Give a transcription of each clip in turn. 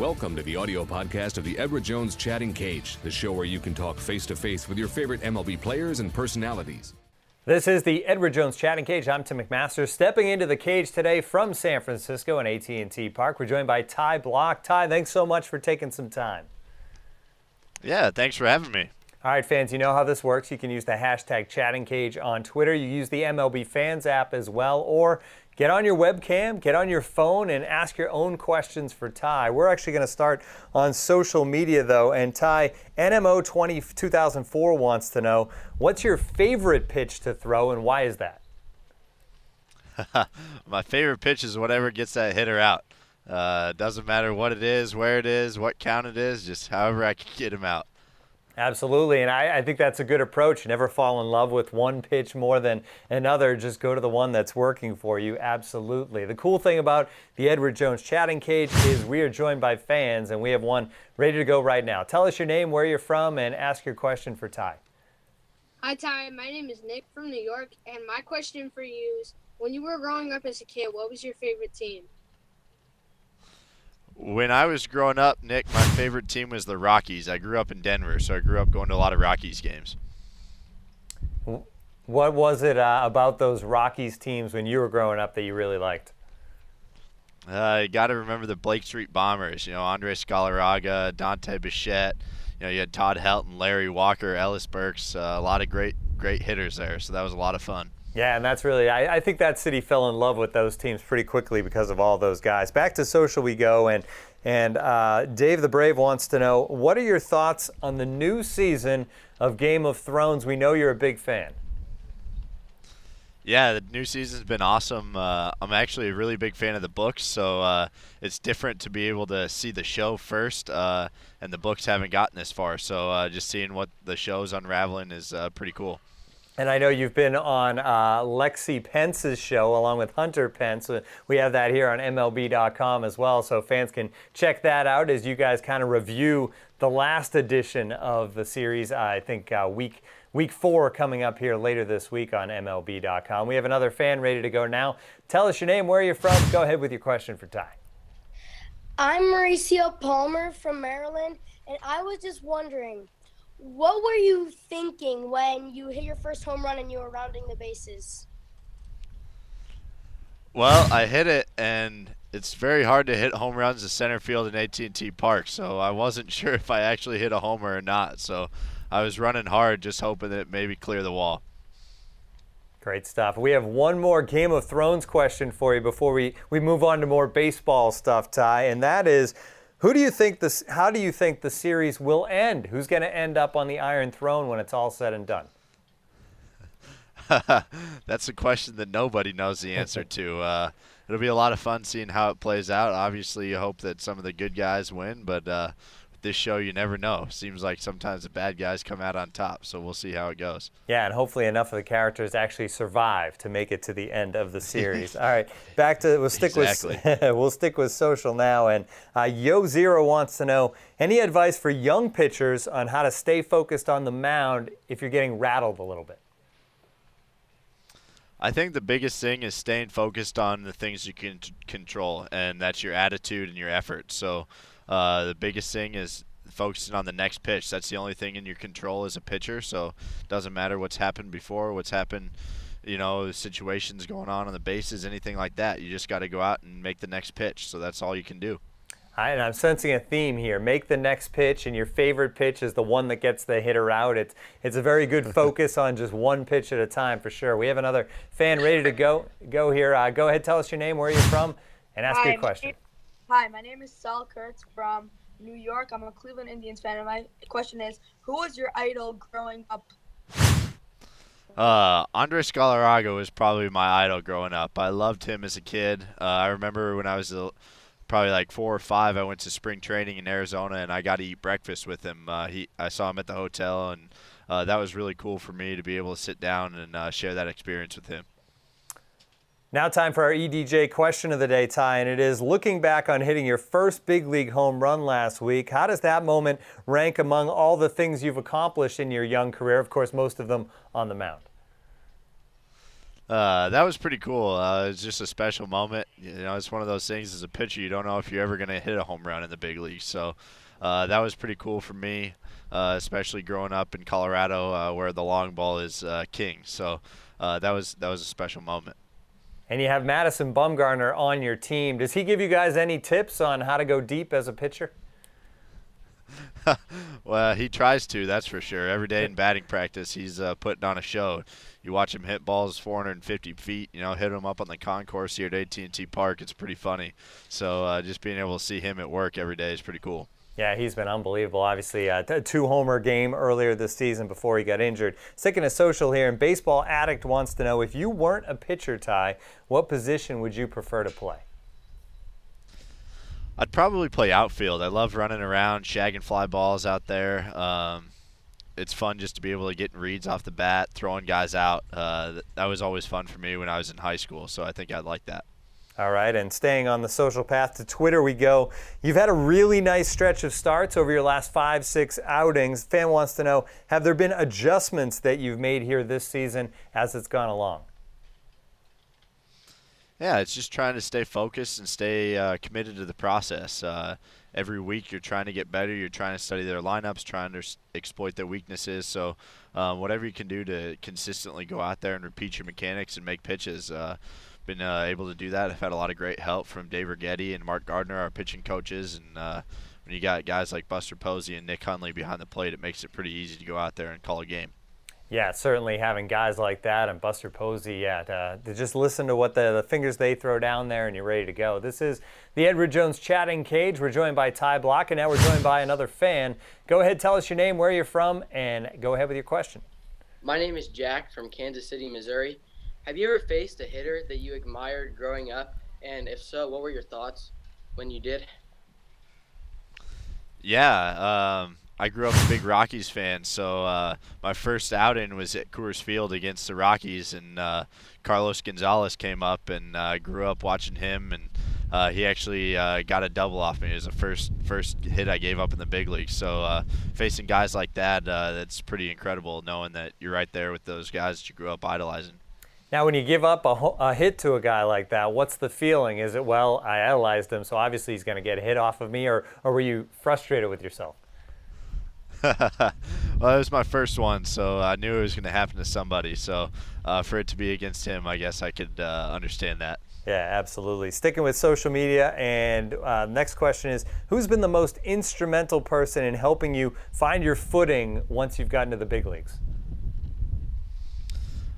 Welcome to the audio podcast of the Edward Jones Chatting Cage, the show where you can talk face to face with your favorite MLB players and personalities. This is the Edward Jones Chatting Cage. I'm Tim McMaster, stepping into the cage today from San Francisco and AT&T Park. We're joined by Ty Blach. Ty, thanks so much for taking some time. Yeah, thanks for having me. All right, fans, you know how this works. You can use the hashtag Chatting Cage on Twitter. You use the MLB Fans app as well, or Get on your webcam, get on your phone, and ask your own questions for Ty. We're actually going to start on social media, though. And Ty, NMO 20, 2004 wants to know what's your favorite pitch to throw, and why is that? My favorite pitch is whatever gets that hitter out. Uh, doesn't matter what it is, where it is, what count it is, just however I can get him out. Absolutely, and I, I, think that's a good approach. Never fall in love with one pitch more than another. Just go to the one that's working for you. Absolutely. The cool thing about the Edward Jones chatting cage is we are joined by fans, and we have one ready to go right now. Tell us your name, where you're from, and ask your question for Ty. Hi, Ty. My name is Nick from New York, and my question for you is when you were growing up as a kid, what was your favorite team? When I was growing up, Nick, my favorite team was the Rockies. I grew up in Denver, so I grew up going to a lot of Rockies games. What was it uh, about those Rockies teams when you were growing up that you really liked? Uh, you got to remember the Blake Street Bombers. You know, Andres Galarraga, Dante Bichette. You know, you had Todd Helton, Larry Walker, Ellis Burks. Uh, a lot of great, great hitters there. So that was a lot of fun. Yeah, and that's really, I, I, think that city fell in love with those teams pretty quickly because of all those guys. Back to social we go, and, and uh, Dave the Brave wants to know what are your thoughts on the new season of Game of Thrones? We know you're a big fan. Yeah, the new season's been awesome. Uh, I'm actually a really big fan of the books, so uh, it's different to be able to see the show first, uh, and the books haven't gotten this far. So uh, just seeing what the show's unraveling is uh, pretty cool. And I know you've been on uh, Lexi Pence's show along with Hunter Pence. We have that here on MLB.com as well, so fans can check that out as you guys kind of review the last edition of the series. I think uh, week week four coming up here later this week on MLB.com. We have another fan ready to go now. Tell us your name, where you're from. Go ahead with your question for Ty. I'm Mauricio Palmer from Maryland, and I was just wondering what were you thinking when you hit your first home run and you were rounding the bases? Well, I hit it, and it's very hard to hit home runs at center field in AT&T Park. So I wasn't sure if I actually hit a homer or not. So I was running hard, just hoping that it maybe clear the wall. Great stuff. We have one more Game of Thrones question for you before we, we move on to more baseball stuff, Ty, and that is who do you think this? How do you think the series will end? Who's going to end up on the Iron Throne when it's all said and done? That's a question that nobody knows the answer to. Uh, it'll be a lot of fun seeing how it plays out. Obviously, you hope that some of the good guys win, but uh, this show, you never know. Seems like sometimes the bad guys come out on top, so we'll see how it goes. Yeah, and hopefully enough of the characters actually survive to make it to the end of the series. All right, back to we'll stick exactly. with we'll stick with social now. And uh, Yo Zero wants to know any advice for young pitchers on how to stay focused on the mound if you're getting rattled a little bit. I think the biggest thing is staying focused on the things you can t- control, and that's your attitude and your effort. So uh, the biggest thing is focusing on the next pitch. That's the only thing in your control as a pitcher. So it doesn't matter what's happened before, what's happened, you know, situations going on on the bases, anything like that. You just got to go out and make the next pitch. So that's all you can do. And I'm sensing a theme here. Make the next pitch, and your favorite pitch is the one that gets the hitter out. It's it's a very good focus on just one pitch at a time for sure. We have another fan ready to go go here. Uh, go ahead, tell us your name, where you're from, and ask Hi, your question. Hi, my name is Sal Kurtz from New York. I'm a Cleveland Indians fan, and my question is, who was your idol growing up? Uh, Andres Galarraga was probably my idol growing up. I loved him as a kid. Uh, I remember when I was a, probably like four or five, I went to spring training in Arizona, and I got to eat breakfast with him. Uh, he, I saw him at the hotel, and uh, that was really cool for me to be able to sit down and uh, share that experience with him. Now, time for our EDJ question of the day, Ty, and it is looking back on hitting your first big league home run last week. How does that moment rank among all the things you've accomplished in your young career? Of course, most of them on the mound. Uh, that was pretty cool. Uh, it's just a special moment. You know, it's one of those things as a pitcher, you don't know if you're ever going to hit a home run in the big league. So uh, that was pretty cool for me, uh, especially growing up in Colorado uh, where the long ball is uh, king. So that was that was a special moment. And you have Madison Bumgarner on your team. Does he give you guys any tips on how to go deep as a pitcher? well, he tries to, that's for sure. Every day in batting practice, he's uh, putting on a show. You watch him hit balls 450 feet, you know, hit them up on the concourse here at AT&T Park. It's pretty funny. So uh, just being able to see him at work every day is pretty cool. Yeah, he's been unbelievable. Obviously, a two homer game earlier this season before he got injured. Sticking to social here, and Baseball Addict wants to know if you weren't a pitcher, Ty, what position would you prefer to play? I'd probably play outfield. I love running around, shagging fly balls out there. Um, it's fun just to be able to get reads off the bat, throwing guys out. Uh, that was always fun for me when I was in high school, so I think I'd like that. All right, and staying on the social path to Twitter, we go. You've had a really nice stretch of starts over your last five, six outings. Fan wants to know Have there been adjustments that you've made here this season as it's gone along? Yeah, it's just trying to stay focused and stay uh, committed to the process. Uh, every week, you're trying to get better. You're trying to study their lineups, trying to exploit their weaknesses. So, um, whatever you can do to consistently go out there and repeat your mechanics and make pitches. Uh, been uh, able to do that. I've had a lot of great help from Dave Righetti and Mark Gardner, our pitching coaches, and uh, when you got guys like Buster Posey and Nick Hundley behind the plate, it makes it pretty easy to go out there and call a game. Yeah, certainly having guys like that and Buster Posey, yeah, to, to just listen to what the, the, fingers they throw down there and you're ready to go. This is the Edward Jones chatting cage. We're joined by Ty Blach, and now we're joined by another fan. Go ahead, tell us your name, where you're from, and go ahead with your question. My name is Jack from Kansas City, Missouri. Have you ever faced a hitter that you admired growing up? And if so, what were your thoughts when you did? Yeah, um, I grew up a big Rockies fan, so uh, my first outing was at Coors Field against the Rockies, and uh, Carlos Gonzalez came up, and I uh, grew up watching him, and uh, he actually uh, got a double off me. It was the first first hit I gave up in the big leagues. So uh, facing guys like that, that's pretty incredible, knowing that you're right there with those guys that you grew up idolizing. Now, when you give up a, a, hit to a guy like that, what's the feeling? Is it, well, I idolized him, so obviously he's going to get a hit off of me, or, or were you frustrated with yourself? well, it was my first one, so I knew it was going to happen to somebody. So uh, for it to be against him, I guess I could uh, understand that. Yeah, absolutely. Sticking with social media, and uh, next question is Who's been the most instrumental person in helping you find your footing once you've gotten to the big leagues?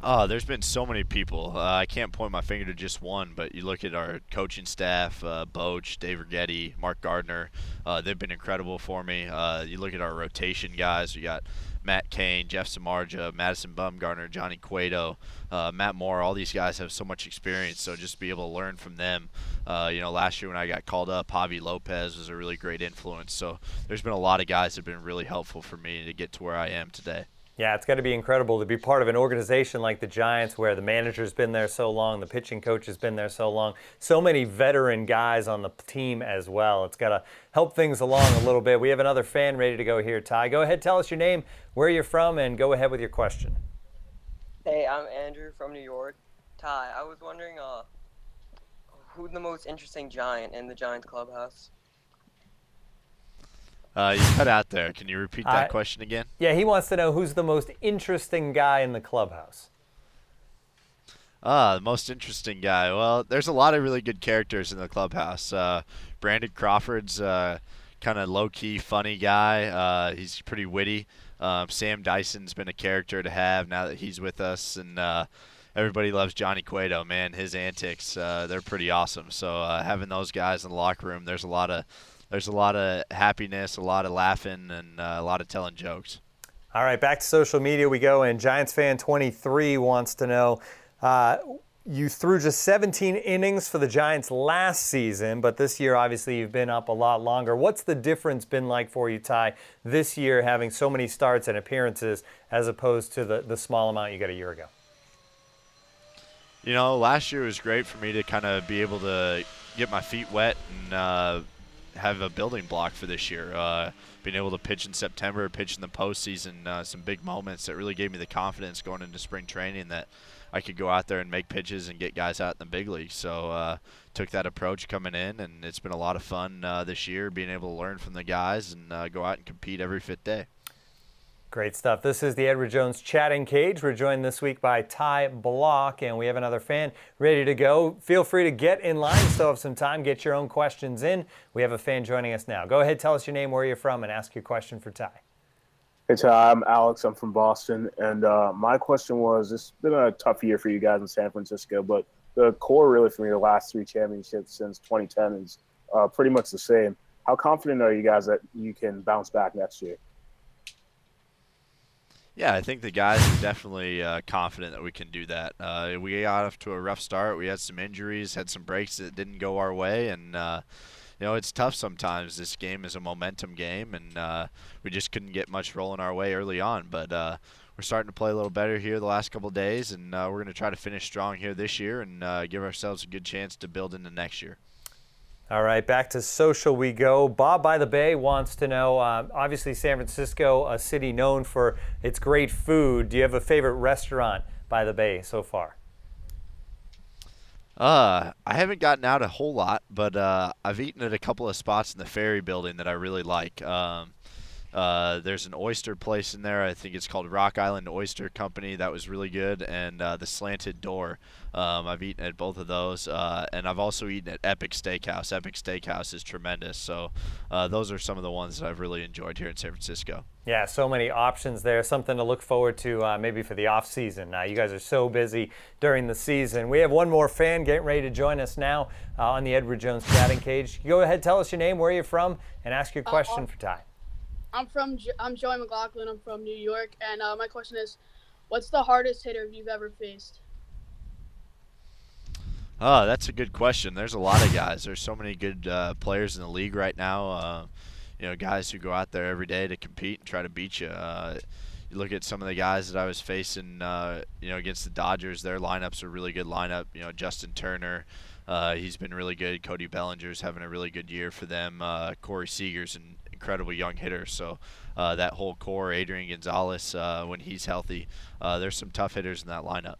Oh, there's been so many people. Uh, I can't point my finger to just one, but you look at our coaching staff, uh, Boch, Dave Righetti, Mark Gardner. Uh, they've been incredible for me. Uh, you look at our rotation guys. We got Matt Cain, Jeff Samardzija, Madison Bumgarner, Johnny Cueto, uh, Matt Moore. All these guys have so much experience, so just be able to learn from them. Uh, you know, last year when I got called up, Javi Lopez was a really great influence. So there's been a lot of guys that have been really helpful for me to get to where I am today. Yeah, it's got to be incredible to be part of an organization like the Giants where the manager's been there so long, the pitching coach has been there so long, so many veteran guys on the team as well. It's got to help things along a little bit. We have another fan ready to go here, Ty. Go ahead, tell us your name, where you're from, and go ahead with your question. Hey, I'm Andrew from New York. Ty, I was wondering uh, who's the most interesting Giant in the Giants clubhouse? Uh, you cut out there. Can you repeat that question again? Yeah, he wants to know who's the most interesting guy in the clubhouse. Ah, the most interesting guy. Well, there's a lot of really good characters in the clubhouse. Uh, Brandon Crawford's uh, kind of low key, funny guy. Uh, he's pretty witty. Um, Sam Dyson's been a character to have now that he's with us, and uh, everybody loves Johnny Cueto. Man, his antics, uh, they're pretty awesome. So uh, having those guys in the locker room, there's a lot of there's a lot of happiness, a lot of laughing, and uh, a lot of telling jokes. All right, back to social media we go. And Giants fan 23 wants to know. Uh, you threw just 17 innings for the Giants last season, but this year, obviously, you've been up a lot longer. What's the difference been like for you, Ty, this year having so many starts and appearances as opposed to the, the small amount you got a year ago? You know, last year was great for me to kind of be able to get my feet wet and uh, have a building block for this year. Uh, being able to pitch in September, pitch in the postseason, uh, some big moments that really gave me the confidence going into spring training that I could go out there and make pitches and get guys out in the big league. So uh, took that approach coming in, and it's been a lot of fun uh, this year being able to learn from the guys and uh, go out and compete every fifth day. Great stuff. This is the Edward Jones chatting cage. We're joined this week by Ty Blach, and we have another fan ready to go. Feel free to get in line. Still have some time. Get your own questions in. We have a fan joining us now. Go ahead, tell us your name, where you're from, and ask your question for Ty. Hey Ty, I'm Alex. I'm from Boston, and uh, my question was: It's been a tough year for you guys in San Francisco, but the core really for me, the last three championships since 2010 is uh, pretty much the same. How confident are you guys that you can bounce back next year? Yeah, I think the guys are definitely uh, confident that we can do that. Uh, we got off to a rough start. We had some injuries, had some breaks that didn't go our way, and uh, you know it's tough sometimes. This game is a momentum game, and uh, we just couldn't get much rolling our way early on. But uh, we're starting to play a little better here the last couple days, and uh, we're going to try to finish strong here this year and give ourselves a good chance to build into next year. All right, back to social we go. Bob by the Bay wants to know uh, obviously, San Francisco, a city known for its great food. Do you have a favorite restaurant by the Bay so far? Uh, I haven't gotten out a whole lot, but uh, I've eaten at a couple of spots in the ferry building that I really like. Um, uh, there's an oyster place in there. I think it's called Hog Island Oyster Company. That was really good. And uh, the Slanted Door. Um, I've eaten at both of those. Uh, and I've also eaten at Epic Steakhouse. Epic Steakhouse is tremendous. So uh, those are some of the ones that I've really enjoyed here in San Francisco. Yeah, so many options there. Something to look forward to uh, maybe for the off season. you guys are so busy during the season. We have one more fan getting ready to join us now uh, on the Edward Jones chatting cage. Go ahead, tell us your name, where you're from, and ask your question for Ty. I'm from I'm Joey McLaughlin. I'm from New York, and uh, my question is, what's the hardest hitter you've ever faced? Oh, that's a good question. There's a lot of guys. There's so many good uh, players in the league right now. Uh, you know, guys who go out there every day to compete and try to beat you. Uh, you look at some of the guys that I was facing, uh, you know, against the Dodgers. Their lineups are really good lineup. You know, Justin Turner, uh, he's been really good. Cody Bellinger's having a really good year for them. Uh, Corey Seager's an incredible young hitter. So uh, that whole core, Adrian Gonzalez, uh, when he's healthy, uh, there's some tough hitters in that lineup.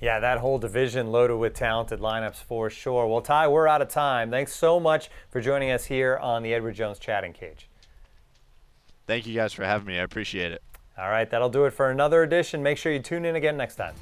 Yeah, that whole division loaded with talented lineups for sure. Well, Ty, we're out of time. Thanks so much for joining us here on the Edward Jones Chatting Cage. Thank you guys for having me. I appreciate it. All right, that'll do it for another edition. Make sure you tune in again next time.